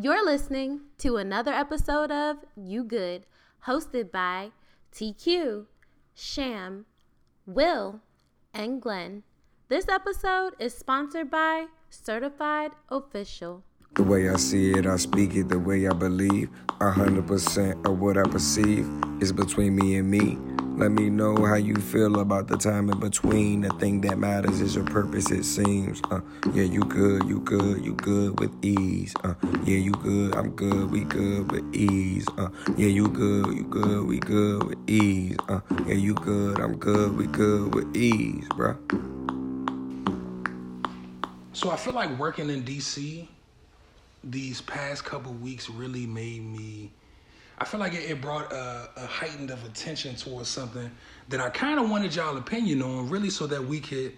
You're listening to another episode of You Good, hosted by TQ, Sham, Will, and Glenn. This episode is sponsored by Certified Official. The way I see it, I speak it. The way I believe, a hundred percent of what I perceive is between me and me. Let me know how you feel about the time in between. The thing that matters is your purpose, it seems. Uh, yeah, you good, you good, you good with ease. Uh, yeah, you good, I'm good, we good with ease. Uh, yeah, you good, you good, we good with ease. Uh, yeah, you good, I'm good, we good with ease, bruh. So I feel like working in DC these past couple weeks really made me. I feel like it, it brought a, a heightened of attention towards something that I kind of wanted y'all opinion on, really, so that we could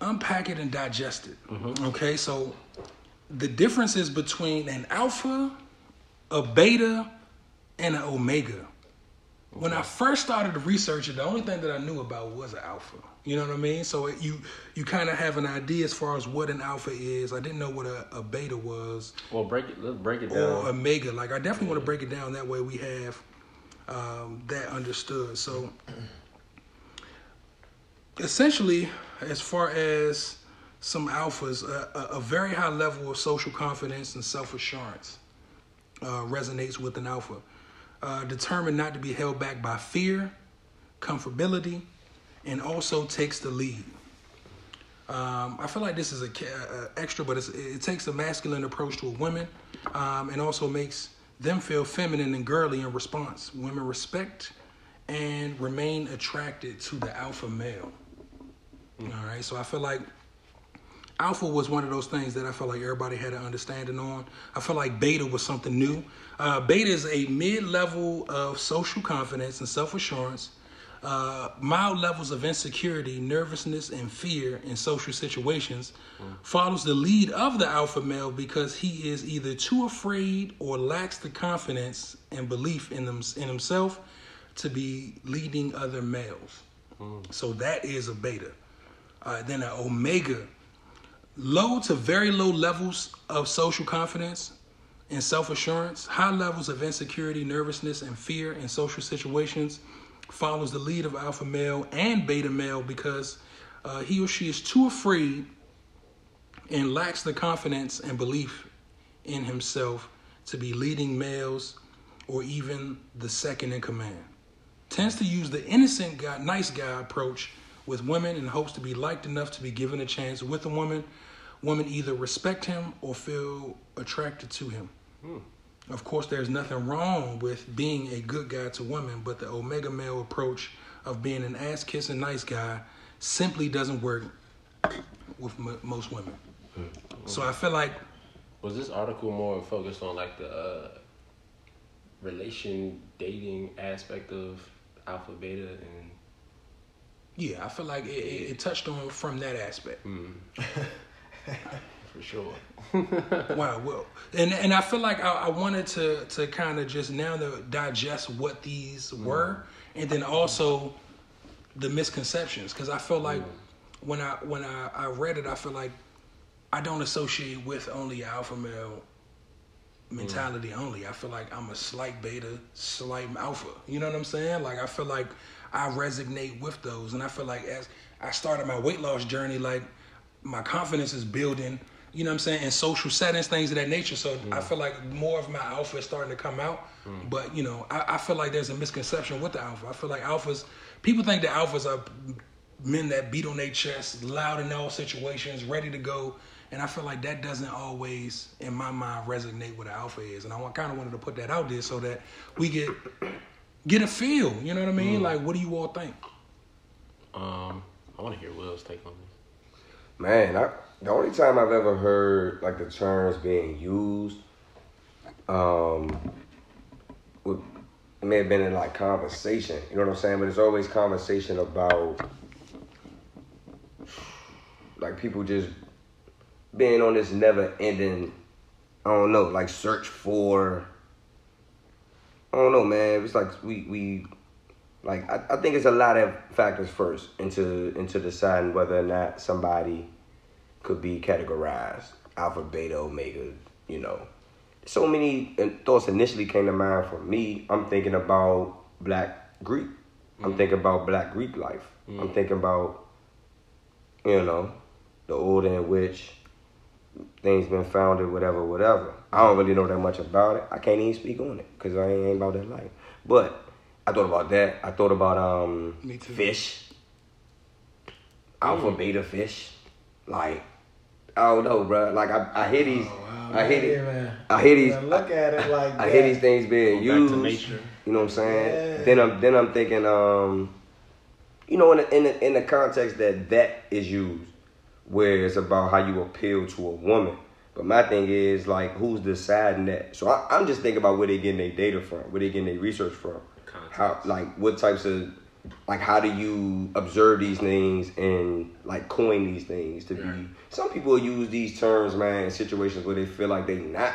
unpack it and digest it. Mm-hmm. Okay, so the differences between an alpha, a beta, and an omega. When I first started to research it, the only thing that I knew about was an alpha. You know what I mean? So it, you you kind of have an idea as far as what an alpha is. I didn't know what a, a beta was Well, break it. Let's break it or down. omega. Like I definitely want to break it down that way. We have um, that understood. So essentially, as far as some alphas, a, a, a very high level of social confidence and self assurance uh, resonates with an alpha. Uh, determined not to be held back by fear, comfortability, and also takes the lead. Um, I feel like this is a, ca- uh, extra, but it's, it takes a masculine approach to a woman, um, and also makes them feel feminine and girly in response. Women respect and remain attracted to the alpha male. All right, so I feel like Alpha was one of those things that I felt like everybody had an understanding on. I felt like Beta was something new. Uh, beta is a mid-level of social confidence and self-assurance, uh, mild levels of insecurity, nervousness, and fear in social situations. Follows the lead of the alpha male because he is either too afraid or lacks the confidence and belief in them in himself to be leading other males. So that is a beta. Uh, then an omega low to very low levels of social confidence and self assurance, high levels of insecurity, nervousness, and fear in social situations, follows the lead of alpha male and beta male because uh, he or she is too afraid and lacks the confidence and belief in himself to be leading males or even the second in command. Tends to use the innocent guy, nice guy approach with women in hopes to be liked enough to be given a chance with a woman. Women either respect him or feel attracted to him. Of course, there's nothing wrong with being a good guy to women, but the omega male approach of being an ass kissing nice guy simply doesn't work with m- most women. So I feel like Was this article more focused on like the uh, relation dating aspect of alpha beta and Yeah, I feel like it, it, it touched on from that aspect. for sure? wow, well, and and I feel like I, I wanted to to kind of just now to digest what these mm. were, and then also the misconceptions, because I feel like mm. when I when I, I read it, I feel like I don't associate with only alpha male mentality mm. only. I feel like I'm a slight beta, slight alpha. You know what I'm saying? Like I feel like I resonate with those, and I feel like as I started my weight loss journey, like my confidence is building. You know what I'm saying? In social settings, things of that nature. So I mm. feel like more of my alpha is starting to come out. Mm. But you know, I, I feel like there's a misconception with the alpha. I feel like alphas, people think that alphas are men that beat on their chest, loud in all situations, ready to go. And I feel like that doesn't always, in my mind, resonate with an alpha is. And I kind of wanted to put that out there so that we get get a feel. You know what I mean? Mm. Like, what do you all think? Um, I want to hear Will's take on this. Man, I, the only time I've ever heard like the terms being used, um, would may have been in like conversation. You know what I'm saying? But it's always conversation about like people just being on this never ending. I don't know, like search for. I don't know, man. It's like we we like I, I think it's a lot of factors first into into deciding whether or not somebody could be categorized alpha beta omega you know, so many thoughts initially came to mind for me. I'm thinking about Black Greek. I'm mm. thinking about Black Greek life. I'm mm. thinking about, you know, the order in which things been founded, whatever, whatever. I don't really know that much about it. I can't even speak on it because I ain't about that life. But I thought about that. I thought about um fish, alpha mm. beta fish. Like don't know, bro. Like I, I hear these, I hear these, man. I hear these. Yeah, look at it like I hear these things being Go back used. to nature. You know what I'm saying? Yeah. Then I'm then I'm thinking, um, you know, in the, in the in the context that that is used, where it's about how you appeal to a woman. But my thing is like, who's deciding that? So I, I'm just thinking about where they getting their data from, where they getting their research from, Context. how like what types of like how do you observe these things and like coin these things to Right. be some people use these terms man in situations where they feel like they not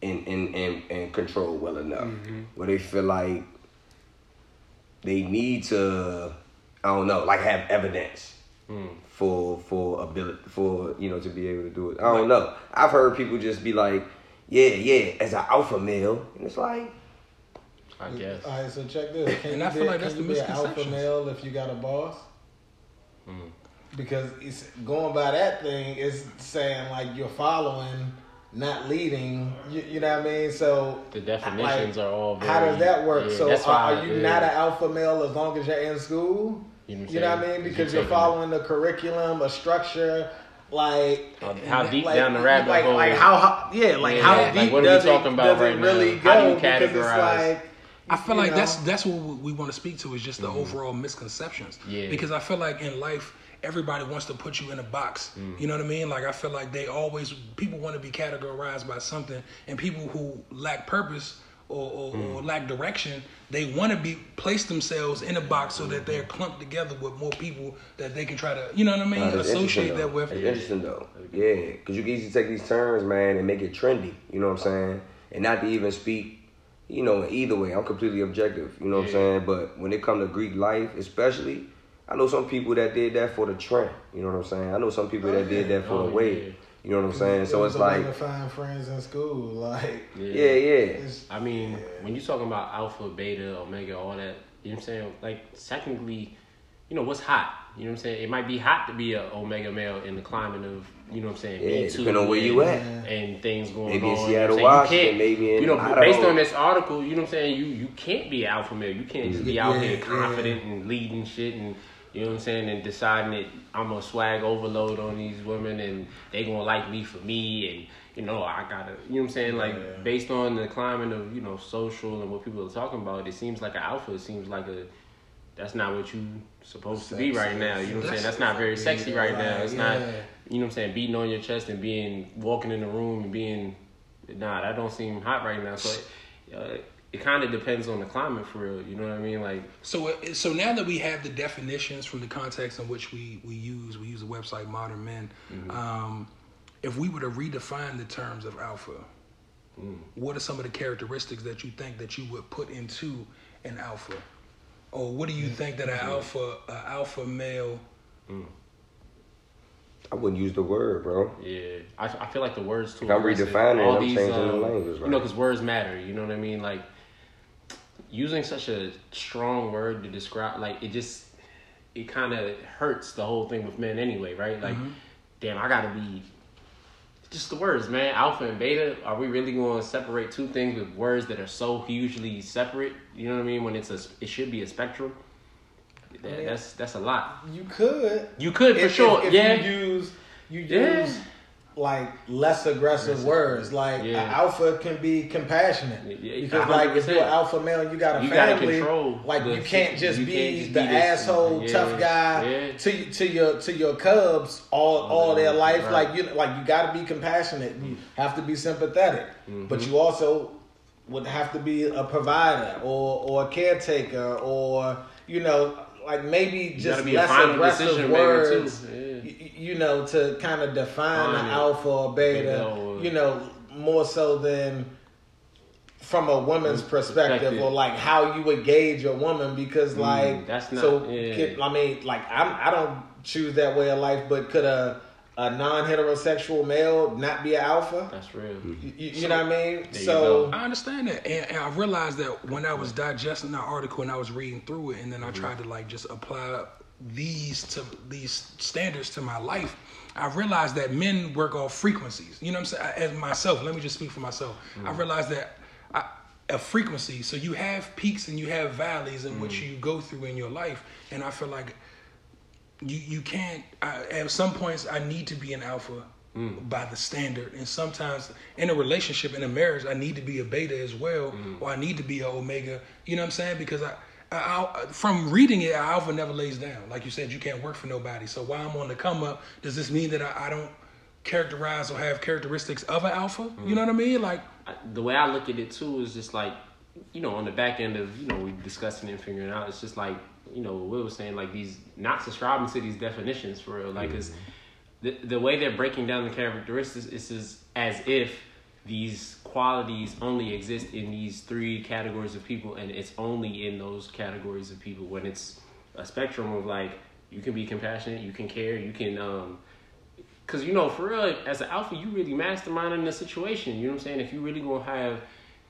in in in, in control well enough. Mm-hmm. Where they feel like they need to i don't know like have evidence hmm. for for ability for you know to be able to do it. I don't know. I've heard people just be like yeah yeah as an alpha male. And it's like I guess. All right, so check this. Can And you I feel be, like that's the be an alpha male if you got a boss? Mm. Because it's going by that thing is saying like you're following, not leading. You, you know what I mean? So The definitions are all How does that work? yeah, so are, are you not an alpha male as long as you're in school? You know You know what I mean? Because you're you're following the curriculum, a structure, like How- deep like, down the rabbit like, hole? Like how, how yeah, like Yeah, how like, deep what are we does, talking it, about right it now? really How do you because it's categorize- like I feel you like know? that's that's what we want to speak to is just the mm-hmm. overall misconceptions. Yeah. Because I feel like in life, everybody wants to put you in a box. Mm-hmm. You know what I mean? Like I feel like they always people want to be categorized by something, and people who lack purpose or, or, or mm-hmm. lack direction, they want to be place themselves in a box so that they're clumped together with more people that they can try to, you know what I mean, that's associate that with. It's interesting though. Yeah, because you can easily take these terms, man, and make it trendy. You know what I'm saying? And not to even speak, you know, either way. I'm completely objective. You know what I'm saying? But when it comes to Greek life, especially, I know some people that did that for the trend. You know what I'm saying? I know some people oh, that did that for Oh, the wave. yeah. You know what I'm saying? So it's was a way like, to find friends in school, like yeah, yeah. it's, I mean, when you're talking about alpha, beta, omega, all that, you know what I'm saying? Like, technically, you know, what's hot? You know what I'm saying? It might be hot to be a omega male in the climate of, you know what I'm saying? Yeah, Me Too depending on where you at. And things going Maybe in on. Seattle, you know what Washington. You can't- maybe in You know, Idaho. based on this article, you know what I'm saying? You you can't be alpha male. You can't just be out Yeah, here yeah. confident and leading shit and, you know what I'm saying? And deciding that I'm going to swag overload on these women and they going to like me for me and, you know, I gotta, you know what I'm saying? Like, Yeah. based on the climate of, you know, social and what people are talking about, it seems like an alpha. It seems like a, that's not what you supposed to be right now. You know what I'm saying? That's- That's not very sexy right now. It's not, you know what I'm saying, beating on your chest and being, walking in the room and being, nah, that don't seem hot right now. So, uh, it kind of depends on the climate for real. You know what I mean? Like, So, uh, so now that we have the definitions from the context in which we, we use, we use the website Modern Men. Um, if we were to redefine the terms of alpha, what are some of the characteristics that you think that you would put into an alpha, or what do you think that an alpha, a alpha male? I wouldn't use the word, bro. Yeah, I, I feel like the words too. If I'm redefining All I'm these, changing the um, language, You know, because words matter. You know what I mean? Like using such a strong word to describe, like it just it kind of hurts the whole thing with men anyway, right? Like, Mm-hmm. damn, I gotta be just the words, man. Alpha and beta. Are we really going to separate two things with words that are so hugely separate? You know what I mean? When it's a, it should be a spectrum. That, mean- that's that's a lot. you could You could for if, sure. if, if yeah. you use you Yeah. Like less aggressive words. Like Yeah. an alpha can be compassionate Yeah, because like if you're an alpha male, you got a You gotta family. control like you can't just you be can't just the be asshole yeah, tough guy to to your to your cubs all all their life. right. Like you like you got to be compassionate. You have to be sympathetic, Mm-hmm. but you also would have to be a provider or or a caretaker or you know like maybe just gotta be a less aggressive words you know, to kind of define Define an alpha or beta, Beta you know, more so than from a woman's perspective, Perspective. or like how you would gauge a woman because mm, like that's not- so yeah. could- I mean like I'm I don't choose that way of life but could a a non-heterosexual male not be an alpha. That's real. Mm-hmm. You, you- you know what I mean? So. I understand that, and, and I realized that when I was digesting that article and I was reading through it, and then I mm-hmm. tried to like just apply these to these standards to my life. I realized that men work off frequencies. You know what I'm saying? As myself, let me just speak for myself. I mm. realized that I, a frequency. So you have peaks and you have valleys in which mm. you go through in your life, and I feel like you you can't I, at some points i need to be an alpha mm. by the standard and sometimes in a relationship in a marriage i need to be a beta as well or i need to be an omega you know what i'm saying because I, I, I from reading it alpha never lays down. Like you said you can't work for nobody. So while i'm on the come up does this mean that i, I don't characterize or have characteristics of an alpha? You mm-hmm. know what i mean? Like I- the way I look at it too is just like, you know, on the back end of you know we discussing and figuring out. It's just like you know Will was saying like these not subscribing to these definitions for real. Like, it's mm-hmm. the the way they're breaking down the characteristics is is as if these qualities only exist in these three categories of people, and it's only in those categories of people. When it's a spectrum of like you can be compassionate, you can care, you can um Cause you know, for real, as an alpha, you really masterminding the situation. You know what I'm saying? If you really gonna have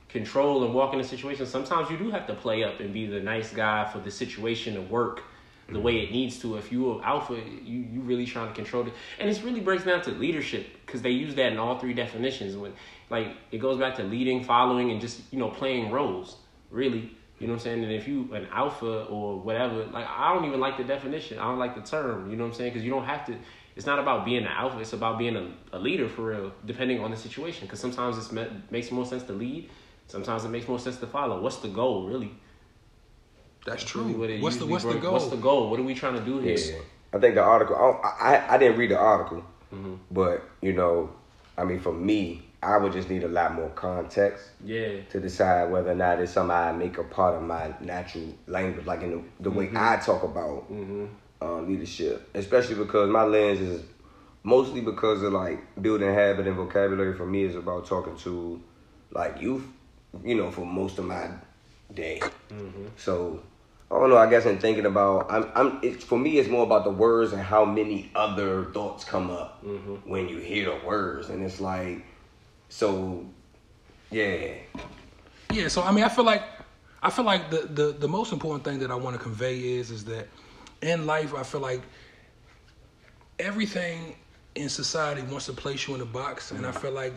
control and walk in a situation, sometimes you do have to play up and be the nice guy for the situation to work the way it needs to. If you are alpha, you you really trying to control it, and it's really breaks down to leadership because they use that in all three definitions. When like it goes back to leading, following, and just you know playing roles. Really, you know what I'm saying? And if you an alpha or whatever, like I don't even like the definition. I don't like the term. You know what I'm saying? Because you don't have to. It's not about being an alpha. It's about being a, a leader for real, depending on the situation. Because sometimes me- makes more sense to lead. Sometimes it makes more sense to follow. What's the goal, really? That's That's true really what what's the usually what's the goal What's the goal? What are we trying to do here? Yeah, I think the article. I I, I didn't read the article, Mm-hmm. but you know, I mean, for me, I would just need a lot more context Yeah. to decide whether or not it's something I make a part of my natural language, like in the, the way Mm-hmm. I talk about uh, leadership, especially because my lens is mostly because of like building habit and vocabulary. For me, is about talking to like youth, you know, for most of my day. Mm-hmm. So I don't know. I guess in thinking about, I'm, I'm. It's for me, it's more about the words and how many other thoughts come up Mm-hmm. when you hear the words, and it's like, so, yeah. Yeah, so I mean, I feel like I feel like the the the most important thing that I want to convey is is that in life, I feel like everything in society wants to place you in a box, and I feel like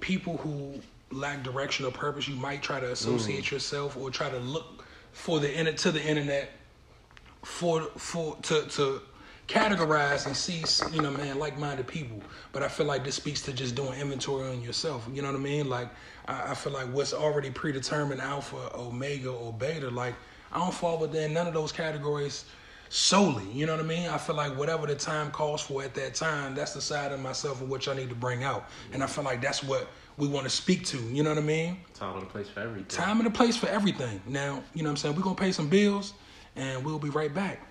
people who lack direction or purpose, you might try to associate yourself or try to look for the inter- to the internet for for to to categorize and see you know man like-minded people. But i feel like this speaks to just doing inventory on yourself. You know what i mean? Like i, I feel like what's already predetermined alpha omega or beta like i don't fall within none of those categories solely you know what i mean i feel like whatever the time calls for at that time that's the side of myself of which i need to bring out and i feel like that's what we want to speak to you know what i mean Time and a place for everything. time and a place for everything now you know what i'm saying we're gonna pay some bills and we'll be right back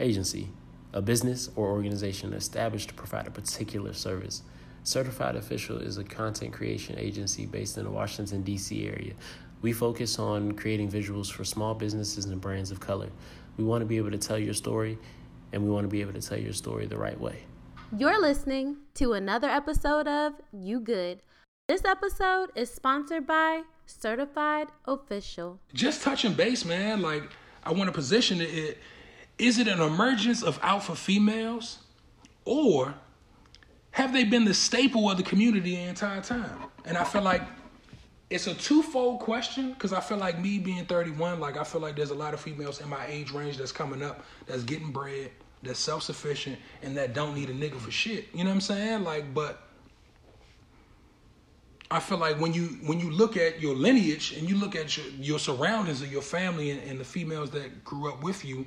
Agency, a business or organization established to provide a particular service. Certified Official is a content creation agency based in the Washington, D.C. area. We focus on creating visuals for small businesses and brands of color. We want to be able to tell your story, and we want to be able to tell your story the right way. You're listening to another episode of You Good. This episode is sponsored by Certified Official. just touching base, man. Like I want to position it, it. Is it an emergence of alpha females, or have they been the staple of the community the entire time? And I feel like it's a twofold question because I feel like me being 31, like I feel like there's a lot of females in my age range that's coming up that's getting bread, that's self sufficient, and that don't need a nigga for shit. You know what I'm saying? Like, but I feel like when you when you look at your lineage and you look at your, your surroundings of your family and, and the females that grew up with you,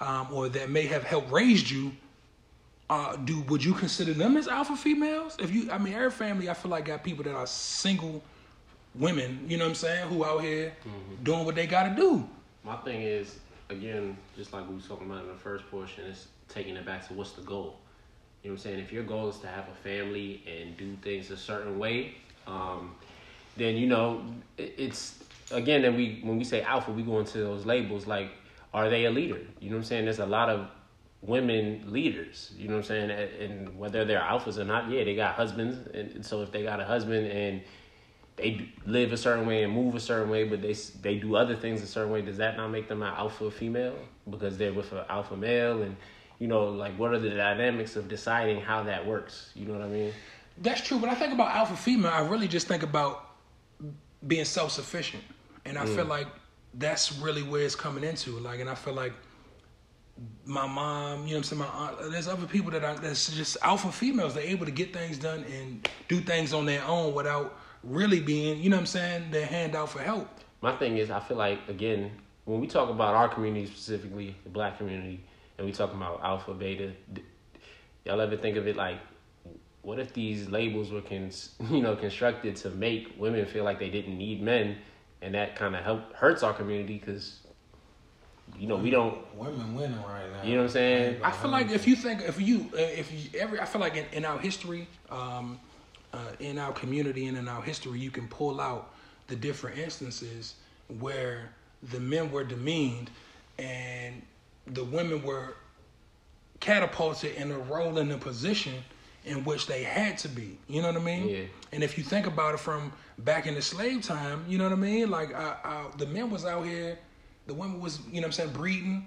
um, or that may have helped raised you, uh, do would you consider them as alpha females? If you, I mean, every family I feel like got people that are single women. You know what I'm saying? Who out here doing what they got to do. My thing is, again, just like we was talking about in the first portion, is taking it back to what's the goal. You know what I'm saying? If your goal is to have a family and do things a certain way, um, then you know it's again. Then we when we say alpha, we go into those labels like, are they a leader? You know what I'm saying? There's a lot of women leaders. You know what I'm saying? And, whether they're alphas or not, yeah, they got husbands, and, and so if they got a husband and they live a certain way and move a certain way, but they they do other things a certain way. Does that not make them an alpha female because they're with an alpha male? And you know, like, what are the dynamics of deciding how that works? You know what I mean? That's true, but I think about alpha female. I really just think about being self sufficient, and I feel mm. like that's really where it's coming into. Like, and I feel like my mom, you know, what I'm saying, my aunt. There's other people that are that's just alpha females. They're able to get things done and do things on their own without really being, you know, what I'm saying, their hand out for help. My thing is, I feel like again, when we talk about our community specifically, the black community, and we talk about alpha, beta, y'all ever think of it like, what if these labels were con- you know constructed to make women feel like they didn't need men, and that kind of help hurts our community because, you know, we don't. Women winning right now. You know what I'm saying? I feel like if you think if you uh, if you every I feel like in, in our history, um, uh, in our community and in our history, you can pull out the different instances where the men were demeaned and the women were catapulted in a role in a position in which they had to be. You know what I mean? Yeah. And if you think about it from back in the slave time, you know what I mean? Like uh, uh, the men was out here, the women was, you know what I'm saying, breeding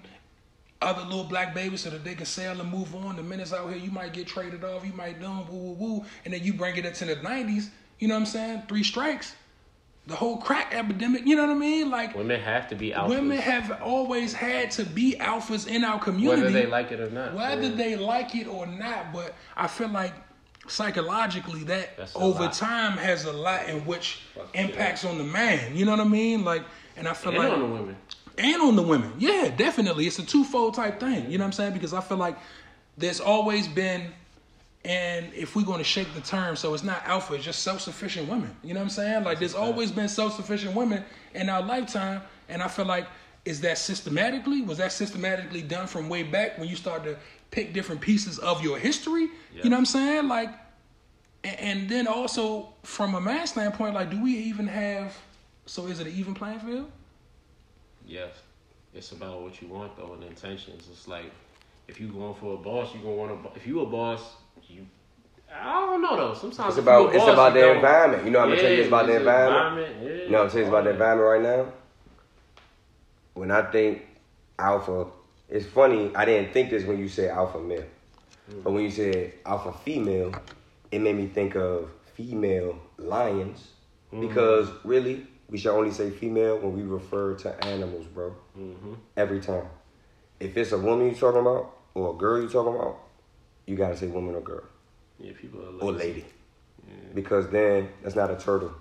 other little black babies so that they can sell and move on. The minutes out here, you might get traded off, you might do woo woo woo, and then you bring it into the '90s. You know what I'm saying? Three strikes, the whole crack epidemic. You know what I mean? Like Women have to be alphas, women have always had to be alphas in our community, whether they like it or not. whether Yeah. they like it or not. But I feel like psychologically that over lot. time has a lot in which impacts on the man. You know what I mean? Like, and I feel and like on the women. And on the women. Yeah, definitely. It's a twofold type thing. You know what I'm saying? Because I feel like there's always been, and if we're going to shake the term, so it's not alpha, it's just self sufficient women. You know what I'm saying? Like there's always been self sufficient women in our lifetime, and I feel like is that systematically? Was that systematically done from way back when you started to pick different pieces of your history? You know what I'm saying? Like, and, and then also from a man standpoint, like, do we even have? So is it an even playing field? Yes. It's about what you want though and intentions. It's like if you going for a boss, you gonna want a bo- if you a boss, you I don't know though. Sometimes It's about you it's boss, about the environment. You know what I'm tell you it's about the environment. Yeah. You know what I'm saying? It's about the environment right now. When I think alpha, it's funny. I didn't think this when you said alpha male, hmm. but when you said alpha female, it made me think of female lions. Hmm. Because really, we should only say female when we refer to animals, bro. Mm-hmm. Every time. If it's a woman you talking about or a girl you talking about, you gotta say woman or girl Yeah, people are or lady. Because then that's not a turtle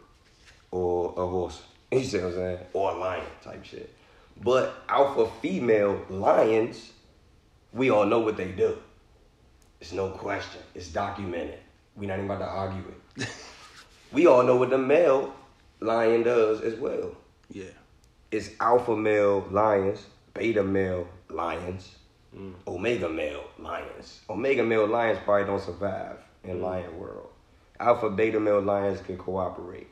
or a horse. You see what I'm saying? Or a lion type shit. But alpha female lions, we all know what they do. It's no question. It's documented. We're not even about to argue it. we all know what the male lion does as well. Yeah. It's alpha male lions, beta male lions, mm. omega male lions. Omega male lions probably don't survive in mm. lion world. Alpha beta male lions can cooperate.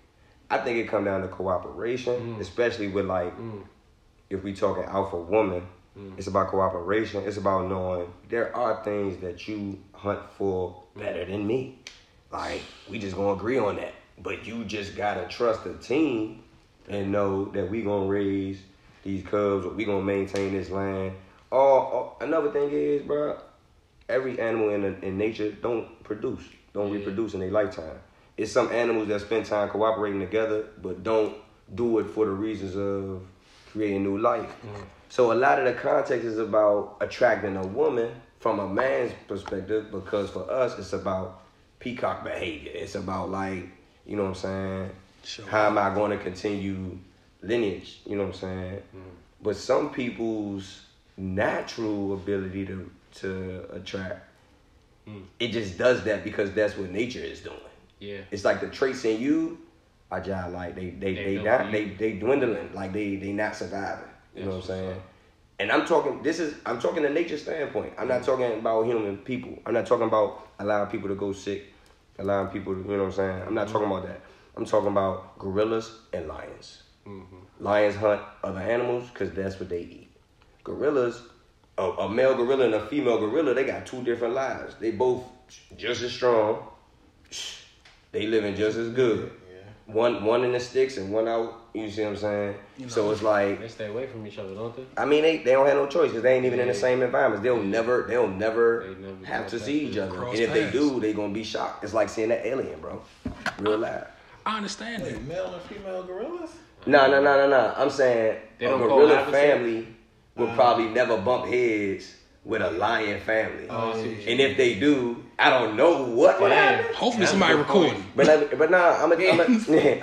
I think it come down to cooperation, mm. especially with like if we talking alpha woman, it's about cooperation. It's about knowing there are things that you hunt for better than me. Like we just gonna agree on that. But you just gotta trust the team and know that we gonna raise these cubs or we gonna maintain this land. Or, another thing is, bro, every animal in, in nature don't produce, don't reproduce in their lifetime. It's some animals that spend time cooperating together, but don't do it for the reasons of creating new life. So a lot of the context is about attracting a woman from a man's perspective, because for us it's about peacock behavior. It's about like, you know what I'm saying? Sure. How am I going to continue lineage? You know what I'm saying? Mm. But some people's natural ability to to attract, mm. it just does that because that's what nature is doing. Yeah. It's like the traits in you are just like they they They they, don't they they dwindling like they they not surviving. You know what I'm That's saying? up. And I'm talking. This is I'm talking the nature standpoint. I'm not mm. talking about human people. I'm not talking about allowing people to go sick, allowing people to. You know what I'm saying? I'm not talking about that. I'm talking about gorillas and lions. Mm-hmm. Lions hunt other animals because that's what they eat. Gorillas a, a male gorilla and a female gorilla, they got two different lives. They both just as strong. They living just as good. One one in the sticks and one out. You see what I'm saying? so it's like They stay away from each other, don't they? I mean, they, they don't have no choice because they ain't even in the same environments. They'll never they'll never, They never have to see each other. And if they do, they gonna be shocked. It's like seeing an alien, bro. Real life. I understand Wait, that. male and female gorillas? No, no, no, no, no. I'm saying They a don't gorilla cohabit? family would uh-huh. probably never bump heads with a lion family. Oh, I see what you and if they do, I don't know what would Damn. happen. Hopefully somebody a good point. recording. But let- but nah, I'm gonna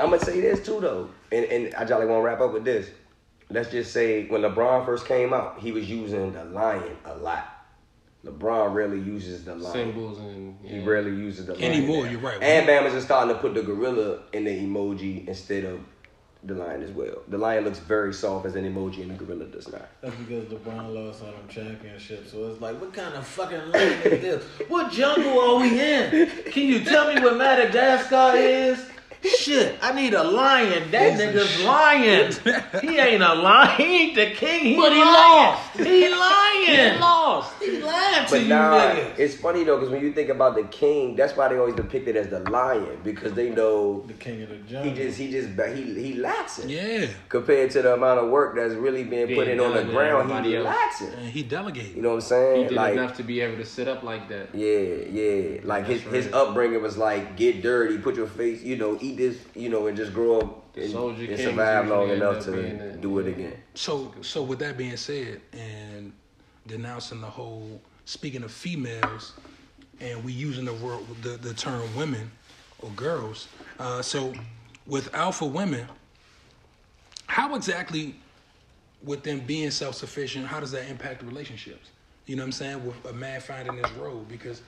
I'm gonna say this too though, and and I jolly want to wrap up with this. Let's just say when LeBron first came out, he was using the lion a lot. LeBron rarely uses the lion. Symbols and He rarely uses the lion. Anymore, now. you're right. And Bama's is starting to put the gorilla in the emoji instead of the lion as well. The lion looks very soft as an emoji, and the gorilla does not. That's because LeBron lost all them championships. So it's like, what kind of fucking land is this? What jungle are we in? Can you tell me what Madagascar is? Shit, I need a lion. That nigga's lying. He ain't a lion. He ain't the king. He But he lost. He lying. He lost. He lying to But you nah, niggas. it's funny though, because when you think about the king, that's why they always depict it as the lion because they know The king of the jungle. he just he just he he lacks it. Yeah. compared to the amount of work that's really being put in on the ground, he everybody else. relaxing. And he delegated. You know what I'm He saying? did like, enough to be able to sit up like that. yeah, yeah. Like his That's his right. upbringing was like get dirty, put your face, you know, eat this, you know, and just grow up and, and survive long enough to a- do it again. So, so with that being said, and denouncing the whole, speaking of females, and we using the word, the, the term women or girls. Uh, so, with alpha women, how exactly, with them being self sufficient, how does that impact relationships? You know what I'm saying? With a man finding his role, because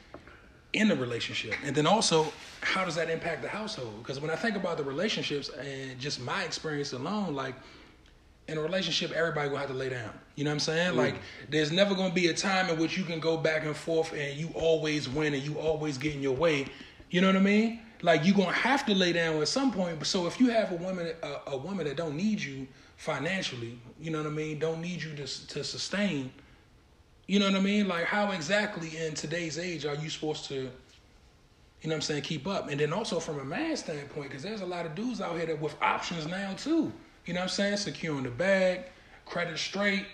in the relationship, and then also, how does that impact the household? Because when I think about the relationships and just my experience alone, like in a relationship, everybody gonna have to lay down. You know what I'm saying? Mm. Like, there's never gonna be a time in which you can go back and forth and you always win and you always get in your way. You know what I mean? Like, you're gonna have to lay down at some point. So if you have a woman, a, a woman that don't need you financially, you know what I mean? Don't need you to to sustain. You know what I mean? Like, how exactly in today's age are you supposed to? You know what I'm saying? Keep up. And then also from a man standpoint, because there's a lot of dudes out here that with options now too. You know what I'm saying? Securing the bag, credit straight.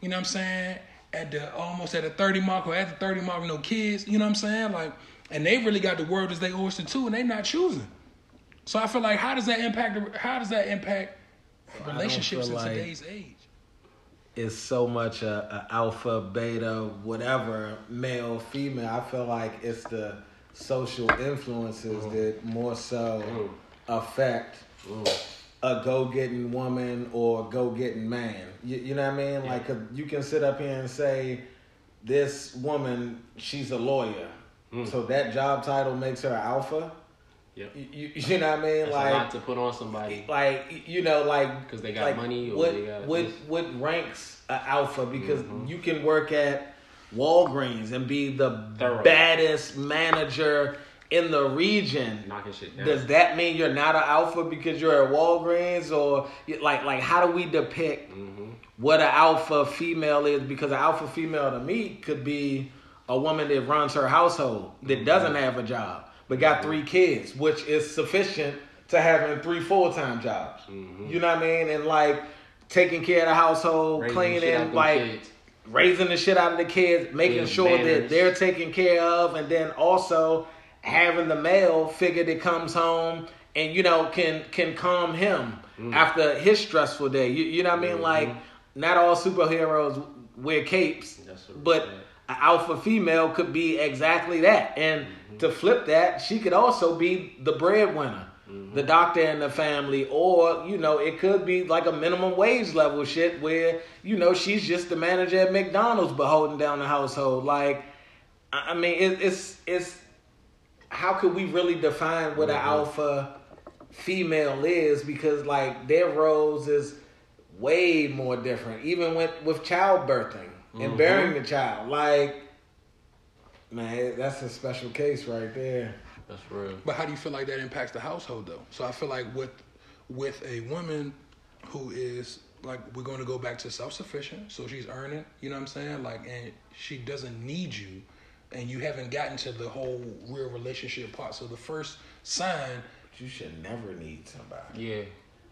You know what I'm saying? At the almost at the 30 mark or at the 30 mark, no kids. You know what I'm saying? Like, and they really got the world as they oyster too, and they not choosing. So I feel like how does that impact? How does that impact relationships in like- today's age? Is so much a, a alpha, beta, whatever, male, female. I feel like it's the social influences mm. that more so mm. affect mm. a go-getting woman or go-getting man. You, you know what I mean? Like 'cause you can sit up here and say, this woman, she's a lawyer, so that job title makes her alpha. Yep. You, you, know what I mean? That's like to put on somebody. like you know like 'Cause they got like, money or what they got what this. what ranks a alpha because Mm-hmm. you can work at Walgreens and be the Thorough. baddest manager in the region Knocking shit down. does that mean you're not an alpha because you're at Walgreens or like like how do we depict Mm-hmm. what an alpha female is because an alpha female to me could be a woman that runs her household Mm-hmm. that doesn't have a job but got three kids which is sufficient to having three full-time jobs you know what I mean and like taking care of the household Mm-hmm. Raising the cleaning them like kids. raising the shit out of the kids, making sure that they're taken care of, and then also having the male figure that comes home and you know can can calm him Mm. after his stressful day. You, you know what I mean? Mm-hmm. Like not all superheroes wear capes, That's what I'm but. An alpha female could be exactly that. And Mm-hmm. to flip that, she could also be the breadwinner. Mm-hmm. The doctor in the family, or you know, it could be like a minimum wage level shit where you know she's just the manager at McDonald's, but holding down the household. Like, I mean, it, it's it's how could we really define what an alpha female is? Because like their roles is way more different, even with with childbirthing and mm-hmm. bearing the child. Like, man, that's a special case right there. That's real. But how do you feel like that impacts the household though? So I feel like with with a woman who is like we're going to go back to self-sufficient so she's earning you know what i'm saying like and she doesn't need you and you haven't gotten to the whole real relationship part so the first sign You should never need somebody. Yeah.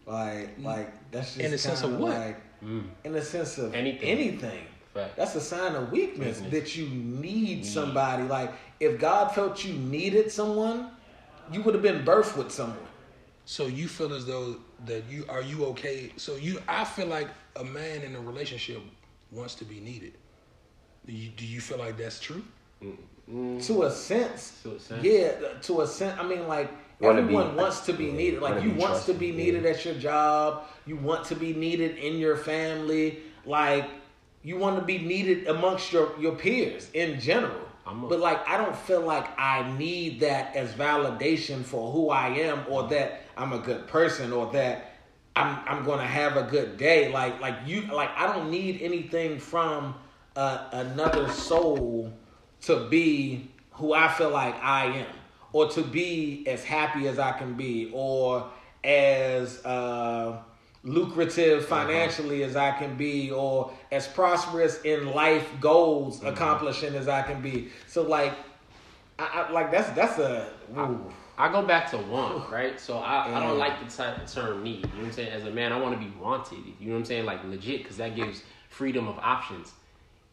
Like, like that's just In the sense of what? Like, mm. in the sense of Anything. anything. Fact. That's a sign of weakness Weakness. that you need mm. somebody. Like, if God felt you needed someone, you would have been birthed with someone. so you feel as though that you are you okay so you i feel like a man in a relationship wants to be needed do you, do you feel like that's true To a sense, To a sense. yeah. To a sense, I mean, like Wanna be- everyone wants to be yeah, needed. Like you be want to trusted, be yeah. needed at your job. You want to be needed in your family. Like you want to be needed amongst your your peers in general. A- but like I don't feel like I need that as validation for who I am or that I'm a good person or that I'm I'm going to have a good day. Like like you like I don't need anything from uh, another soul to be who I feel like I am or to be as happy as I can be or as uh, lucrative uh-huh. financially as I can be or as prosperous in life goals mm-hmm. accomplishing as I can be. So like I, I like that's that's a ooh. I go back to want, right? So I, I don't mm. like the type term need. You know what I'm saying? As a man, I want to be wanted. You know what I'm saying? Like legit, because that gives freedom of options.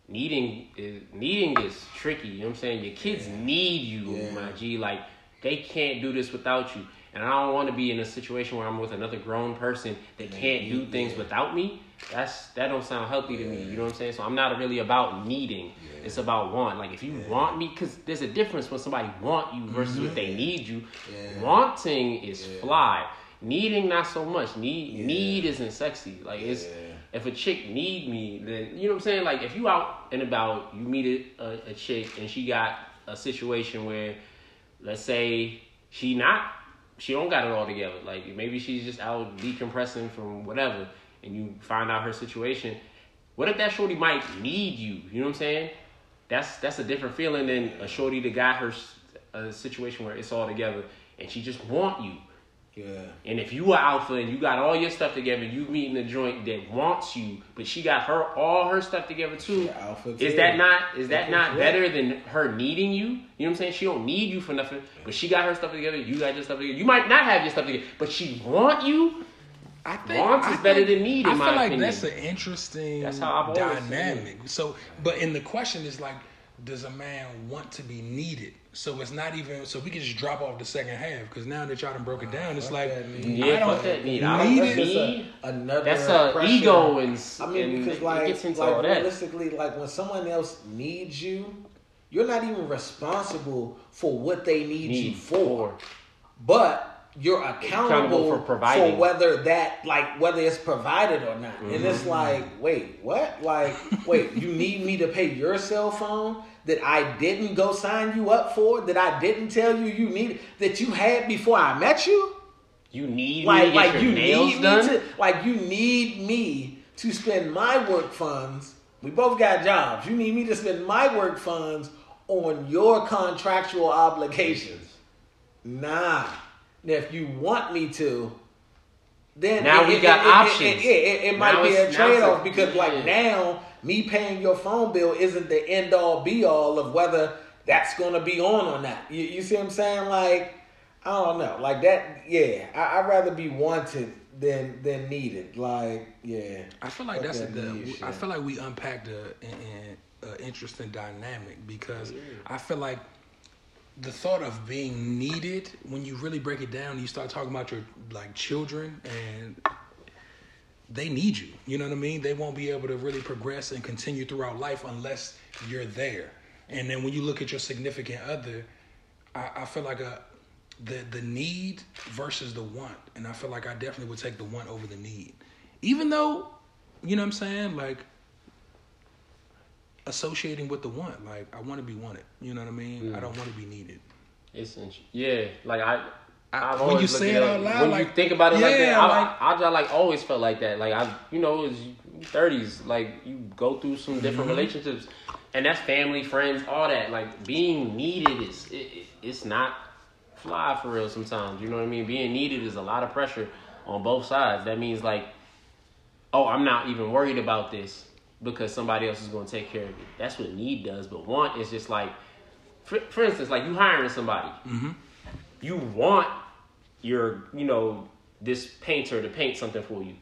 Needing is needing is tricky. You know what I'm saying? Your kids need you, Yeah. my G. Like they can't do this without you. And I don't want to be in a situation where I'm with another grown person that can't do things without me. That's that don't sound healthy to me. You know what I'm saying? So I'm not really about needing. It's about want. Like if you want me, because there's a difference when somebody want you versus if they mm-hmm. need you. Yeah. Wanting is fly. Needing not so much. Need Yeah. need isn't sexy. Like it's Yeah. if a chick need me, then you know what I'm saying. Like if you out and about, you meet a, a chick and she got a situation where, let's say she not, she don't got it all together. Like maybe she's just out decompressing from whatever, and you find out her situation. What if that shorty might need you? You know what I'm saying? That's that's a different feeling than a shorty that got her a situation where it's all together and she just want you. Yeah. And if you are alpha and you got all your stuff together, you meeting a joint that wants you, but she got her all her stuff together too. She alpha is that not is that not Yeah. better than her needing you? You know what I'm saying? She don't need you for nothing, but she got her stuff together. You got your stuff together. You might not have your stuff together, but she want you. I think Want is better than need, in I my feel like opinion. that's an interesting That's how I've always seen dynamic. So, but in the question is like, does a man want to be needed? So it's not even. So we can just drop off the second half because now that y'all done broke it down, it's like. Yeah, I don't fuck that need. I don't need that's it. That's need. a- another That's a pressure. ego and I mean, and because it like, gets into like all that. realistically, like when someone else needs you, you're not even responsible for what they need, you Need for, but you're accountable, Accountable for providing. For whether that like whether it's provided or not. And Mm-hmm. it's like, wait, what? Like, wait, you need me to pay your cell phone that I didn't go sign you up for, that I didn't tell you you needed, that you had before I met you? You need me like like your you need done. me to like you need me to spend my work funds. We both got jobs. You need me to spend my work funds on your contractual obligations. Nah. Now, if you want me to, then Now we got options. It, it, it, it might Now be a trade off because, like yeah. now, me paying your phone bill isn't the end all be all of whether that's going to be on or not. You, you see what I'm saying? Like, I don't know. Like that, yeah. I, I'd rather be wanted than than needed. Like, yeah. I feel like Fuck that's a, that the, I feel like we unpacked a, an an interesting dynamic because I feel like the thought of being needed when you really break it down, you start talking about your like children and they need you. You know what I mean? They won't be able to really progress and continue throughout life unless you're there. And then when you look at your significant other, I, I feel like a the the need versus the want, and I feel like I definitely would take the want over the need, even though, you know what I'm saying, like associating with the want, like I want to be wanted. You know what I mean? I don't want to be needed. It's yeah, like I. I- I've when you say it out loud, when like- you think about it like yeah, that, I, like- I, I, just, like always felt like that. Like I, you know, it's thirties. Like you go through some different Mm-hmm. relationships, and that's family, friends, all that. Like being needed is it, it, it's not fly for real. Sometimes you know what I mean. Being needed is a lot of pressure on both sides. That means like oh, I'm not even worried about this because somebody else is going to take care of it. That's what need does. But want is just like, for, for instance, like you hiring somebody. You want your, you know, this painter to paint something for you.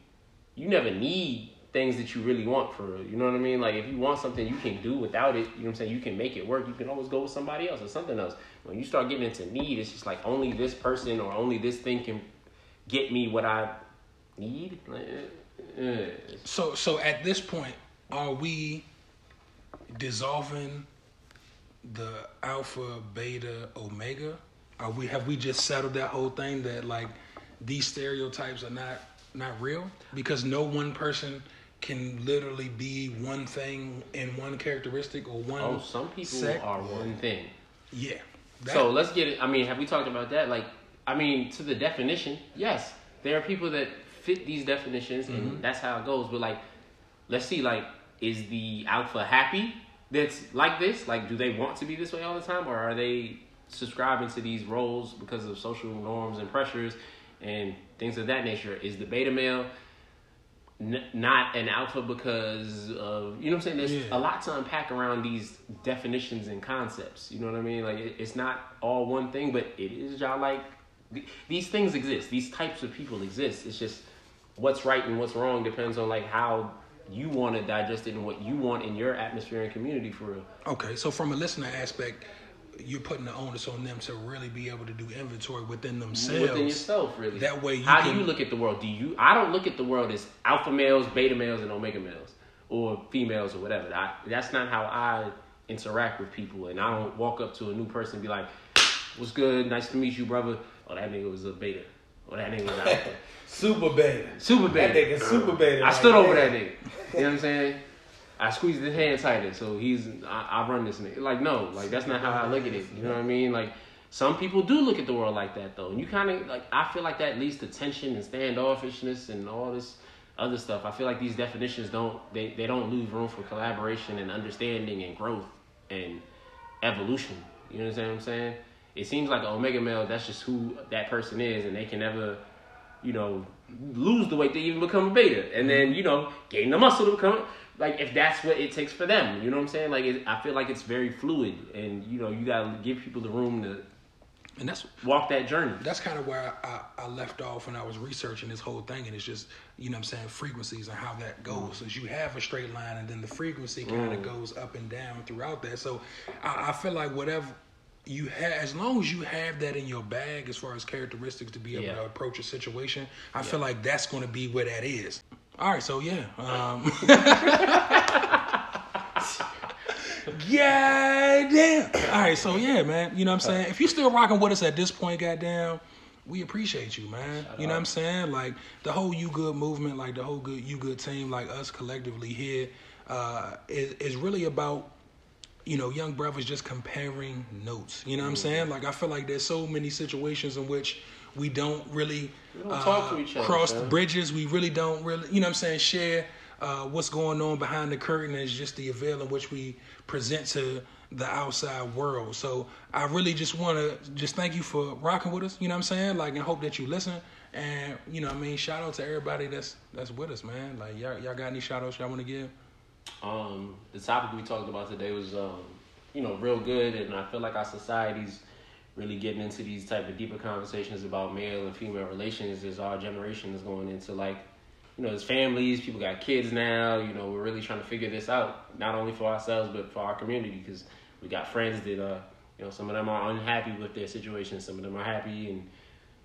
You never need things that you really want for real. You know what I mean? Like if you want something you can do without it, you know what I'm saying? You can make it work. You can always go with somebody else or something else. When you start getting into need, it's just like only this person or only this thing can get me what I need. Like, eh, eh. So so at this point, are we dissolving the alpha, beta, omega? Are we have we just settled that whole thing that like these stereotypes are not not real because no one person can literally be one thing and one characteristic or one. Oh, some people sect? are one thing. Yeah. That- So let's get it. I mean, have we talked about that? Like, I mean, to the definition, yes, there are people that fit these definitions, and mm-hmm. that's how it goes. But like, let's see, like, is the alpha happy that's like this? Like, do they want to be this way all the time, or are they subscribing to these roles because of social norms and pressures and things of that nature? Is the beta male n- not an alpha because of you know what I'm saying? There's Yeah. a lot to unpack around these definitions and concepts. You know what I mean? Like it, it's not all one thing, but it is y'all like th- these things exist. These types of people exist. It's just what's right and what's wrong depends on like how you want to digest it and what you want in your atmosphere and community for real. Okay, so from a listener aspect, you're putting the onus on them to really be able to do inventory within themselves. Within yourself, really. That way you How do you look at the world? Do you? I don't look at the world as alpha males, beta males, and omega males, or females, or whatever. I, that's not how I interact with people, and I don't walk up to a new person and be like, "What's good? Nice to meet you, brother." Oh, that nigga was a beta. Oh, that nigga was alpha. Super beta. Super That beta. nigga super beta. I like stood over that nigga. You know what I'm saying? I squeezed his hand tighter, so he's I, I run this nigga. Like no, like that's not how I look at it. You know what I mean? Like some people do look at the world like that though, and you kind of like I feel like that leads to tension and standoffishness and all this other stuff. I feel like these definitions don't they they don't leave room for collaboration and understanding and growth and evolution. You know what I'm saying? It seems like an omega male. That's just who that person is, and they can never you know, lose the weight to even become a beta, and then you know, gain the muscle to become like if that's what it takes for them. You know what I'm saying? Like it, I feel like it's very fluid, and you know, you gotta give people the room to and that's walk that journey. that's kind of where I, I left off when I was researching this whole thing, and it's just you know what I'm saying frequencies and how that goes. Mm. So you have a straight line, and then the frequency kind of mm. goes up and down throughout that. So I, I feel like whatever you have, as long as you have that in your bag, as far as characteristics to be able Yeah. to approach a situation, I feel like that's going to be where that is. All right, so yeah. Um, yeah, damn. All right, so yeah, man. You know what I'm saying? If you're still rocking with us at this point, goddamn, we appreciate you, man. you know what I'm saying? Like the whole You Good movement, like the whole good You Good team, like us collectively here, uh, is is really about you know, young brothers just comparing notes. You know what I'm saying? Like I feel like there's so many situations in which we don't really We don't talk to each other, cross the bridges. We really don't really, you know what I'm saying, share uh, what's going on behind the curtain is just the avail in which we present to the outside world. So I really just want to just thank you for rocking with us. You know what I'm saying? Like, and hope that you listen. And you know, what I mean, shout out to everybody that's that's with us, man. Like, y'all, y'all got any shout outs y'all want to give? Um, the topic we talked about today was, um, you know, real good, and I feel like our society's really getting into these type of deeper conversations about male and female relations as our generation is going into like, you know, as families, people got kids now. You know, we're really trying to figure this out, not only for ourselves but for our community, because we got friends that, uh, you know, some of them are unhappy with their situation, some of them are happy, and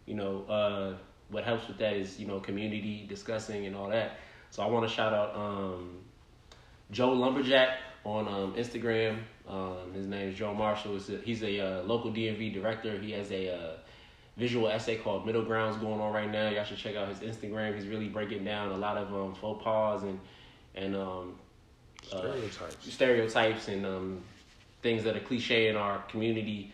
you know, uh, what helps with that is you know community discussing and all that. So I want to shout out. Um, Joe Lumberjack on um, Instagram. Um, his name is Joe Marshall. He's a, he's a uh, local DMV director. He has a uh, visual essay called Middle Grounds going on right now. Y'all should check out his Instagram. He's really breaking down a lot of um, faux pas and and um, uh, Stereotypes. stereotypes and um, things that are cliche in our community.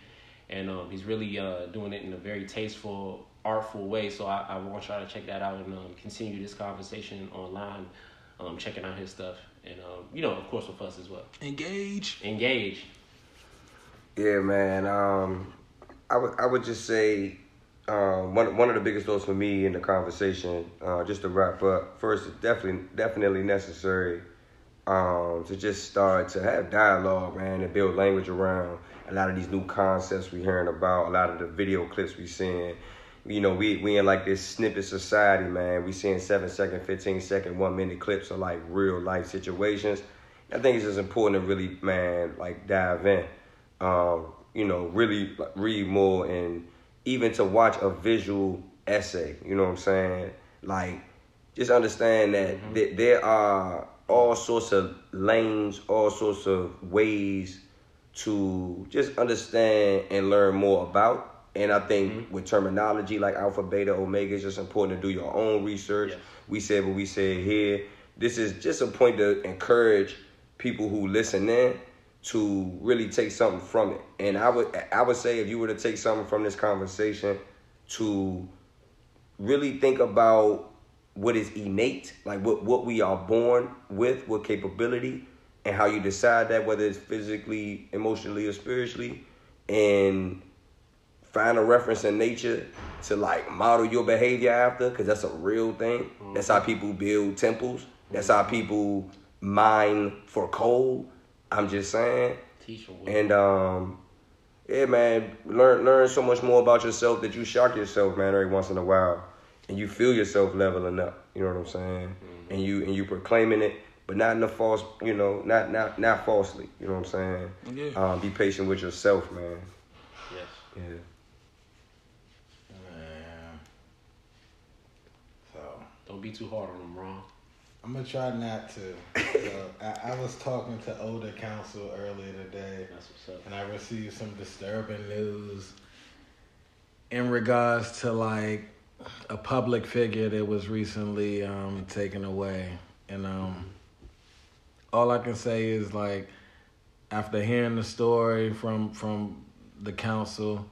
And um, he's really uh, doing it in a very tasteful, artful way. So I, I want y'all to check that out and um, continue this conversation online, um, checking out his stuff. And, um, you know, of course, with us as well. Engage. Engage. Yeah, man. Um, I would I would just say um, one one of the biggest thoughts for me in the conversation, uh, just to wrap up. First, it's definitely definitely necessary um, to just start to have dialogue, man, and build language around a lot of these new concepts we're hearing about, a lot of the video clips we're seeing. You know, we we in like this snippet society, man. We seeing seven second, fifteen second, one minute clips of like real life situations. I think it's just important to really, man, like dive in. Um, you know, really read more and even to watch a visual essay. You know what I'm saying? Like, just understand that mm-hmm. th- there are all sorts of lanes, all sorts of ways to just understand and learn more about. And I think mm-hmm. with terminology like alpha, beta, omega, it's just important to do your own research. Yeah. We said what we said here. This is just a point to encourage people who listen in to really take something from it. And I would I would say if you were to take something from this conversation to really think about what is innate, like what, what we are born with, what capability, and how you decide that, whether it's physically, emotionally, or spiritually, and find a reference in nature to like model your behavior after, because that's a real thing. Mm-hmm. That's how people build temples. That's how people mine for coal. I'm just saying. And um, yeah, man, learn learn so much more about yourself that you shock yourself, man, every once in a while, and you feel yourself leveling up. You know what I'm saying? Mm-hmm. And you and you proclaiming it, but not in a false, you know, not not not falsely. You know what I'm saying? Yeah. Um, be patient with yourself, man. Yes. Yeah. Man. So don't be too hard on them, Ron. I'm gonna try not to. So I, I, was talking to older counsel earlier today, and I received some disturbing news in regards to like a public figure that was recently um, taken away, and um, all I can say is like after hearing the story from from the counsel,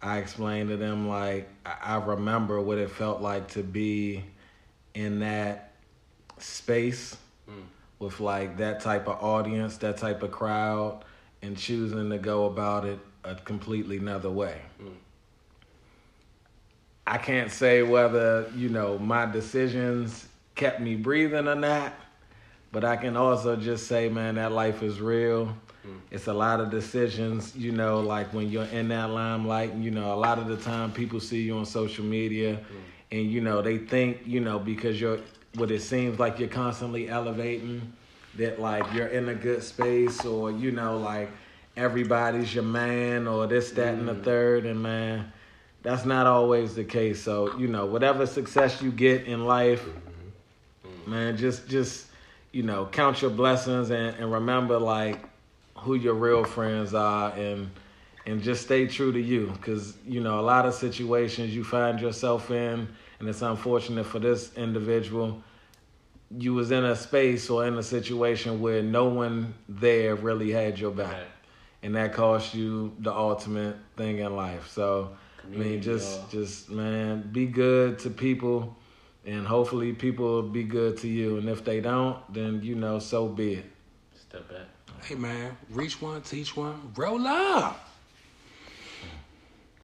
I explained to them like I remember what it felt like to be in that space mm. with like that type of audience, that type of crowd, and choosing to go about it a completely another way. Mm. I can't say whether, you know, my decisions kept me breathing or not, but I can also just say, man, that life is real. Mm. It's a lot of decisions, you know, like when you're in that limelight, you know, a lot of the time people see you on social media mm. And, you know, they think, you know, because you're what it seems like you're constantly elevating, that like you're in a good space, or you know, like everybody's your man, or this, that, mm. and the mm. third, and man, that's not always the case. So you know, whatever success you get in life, mm-hmm. man, just just you know, count your blessings and, and remember like who your real friends are and and just stay true to you. Because you know a lot of situations you find yourself in and it's unfortunate for this individual you was in a space or in a situation where no one there really had your back. Right. and that cost you the ultimate thing in life. So Community, i mean just y'all. just man be good to people and hopefully people will be good to you. And if they don't then you know so be it. Step back. Hey man reach one teach one roll up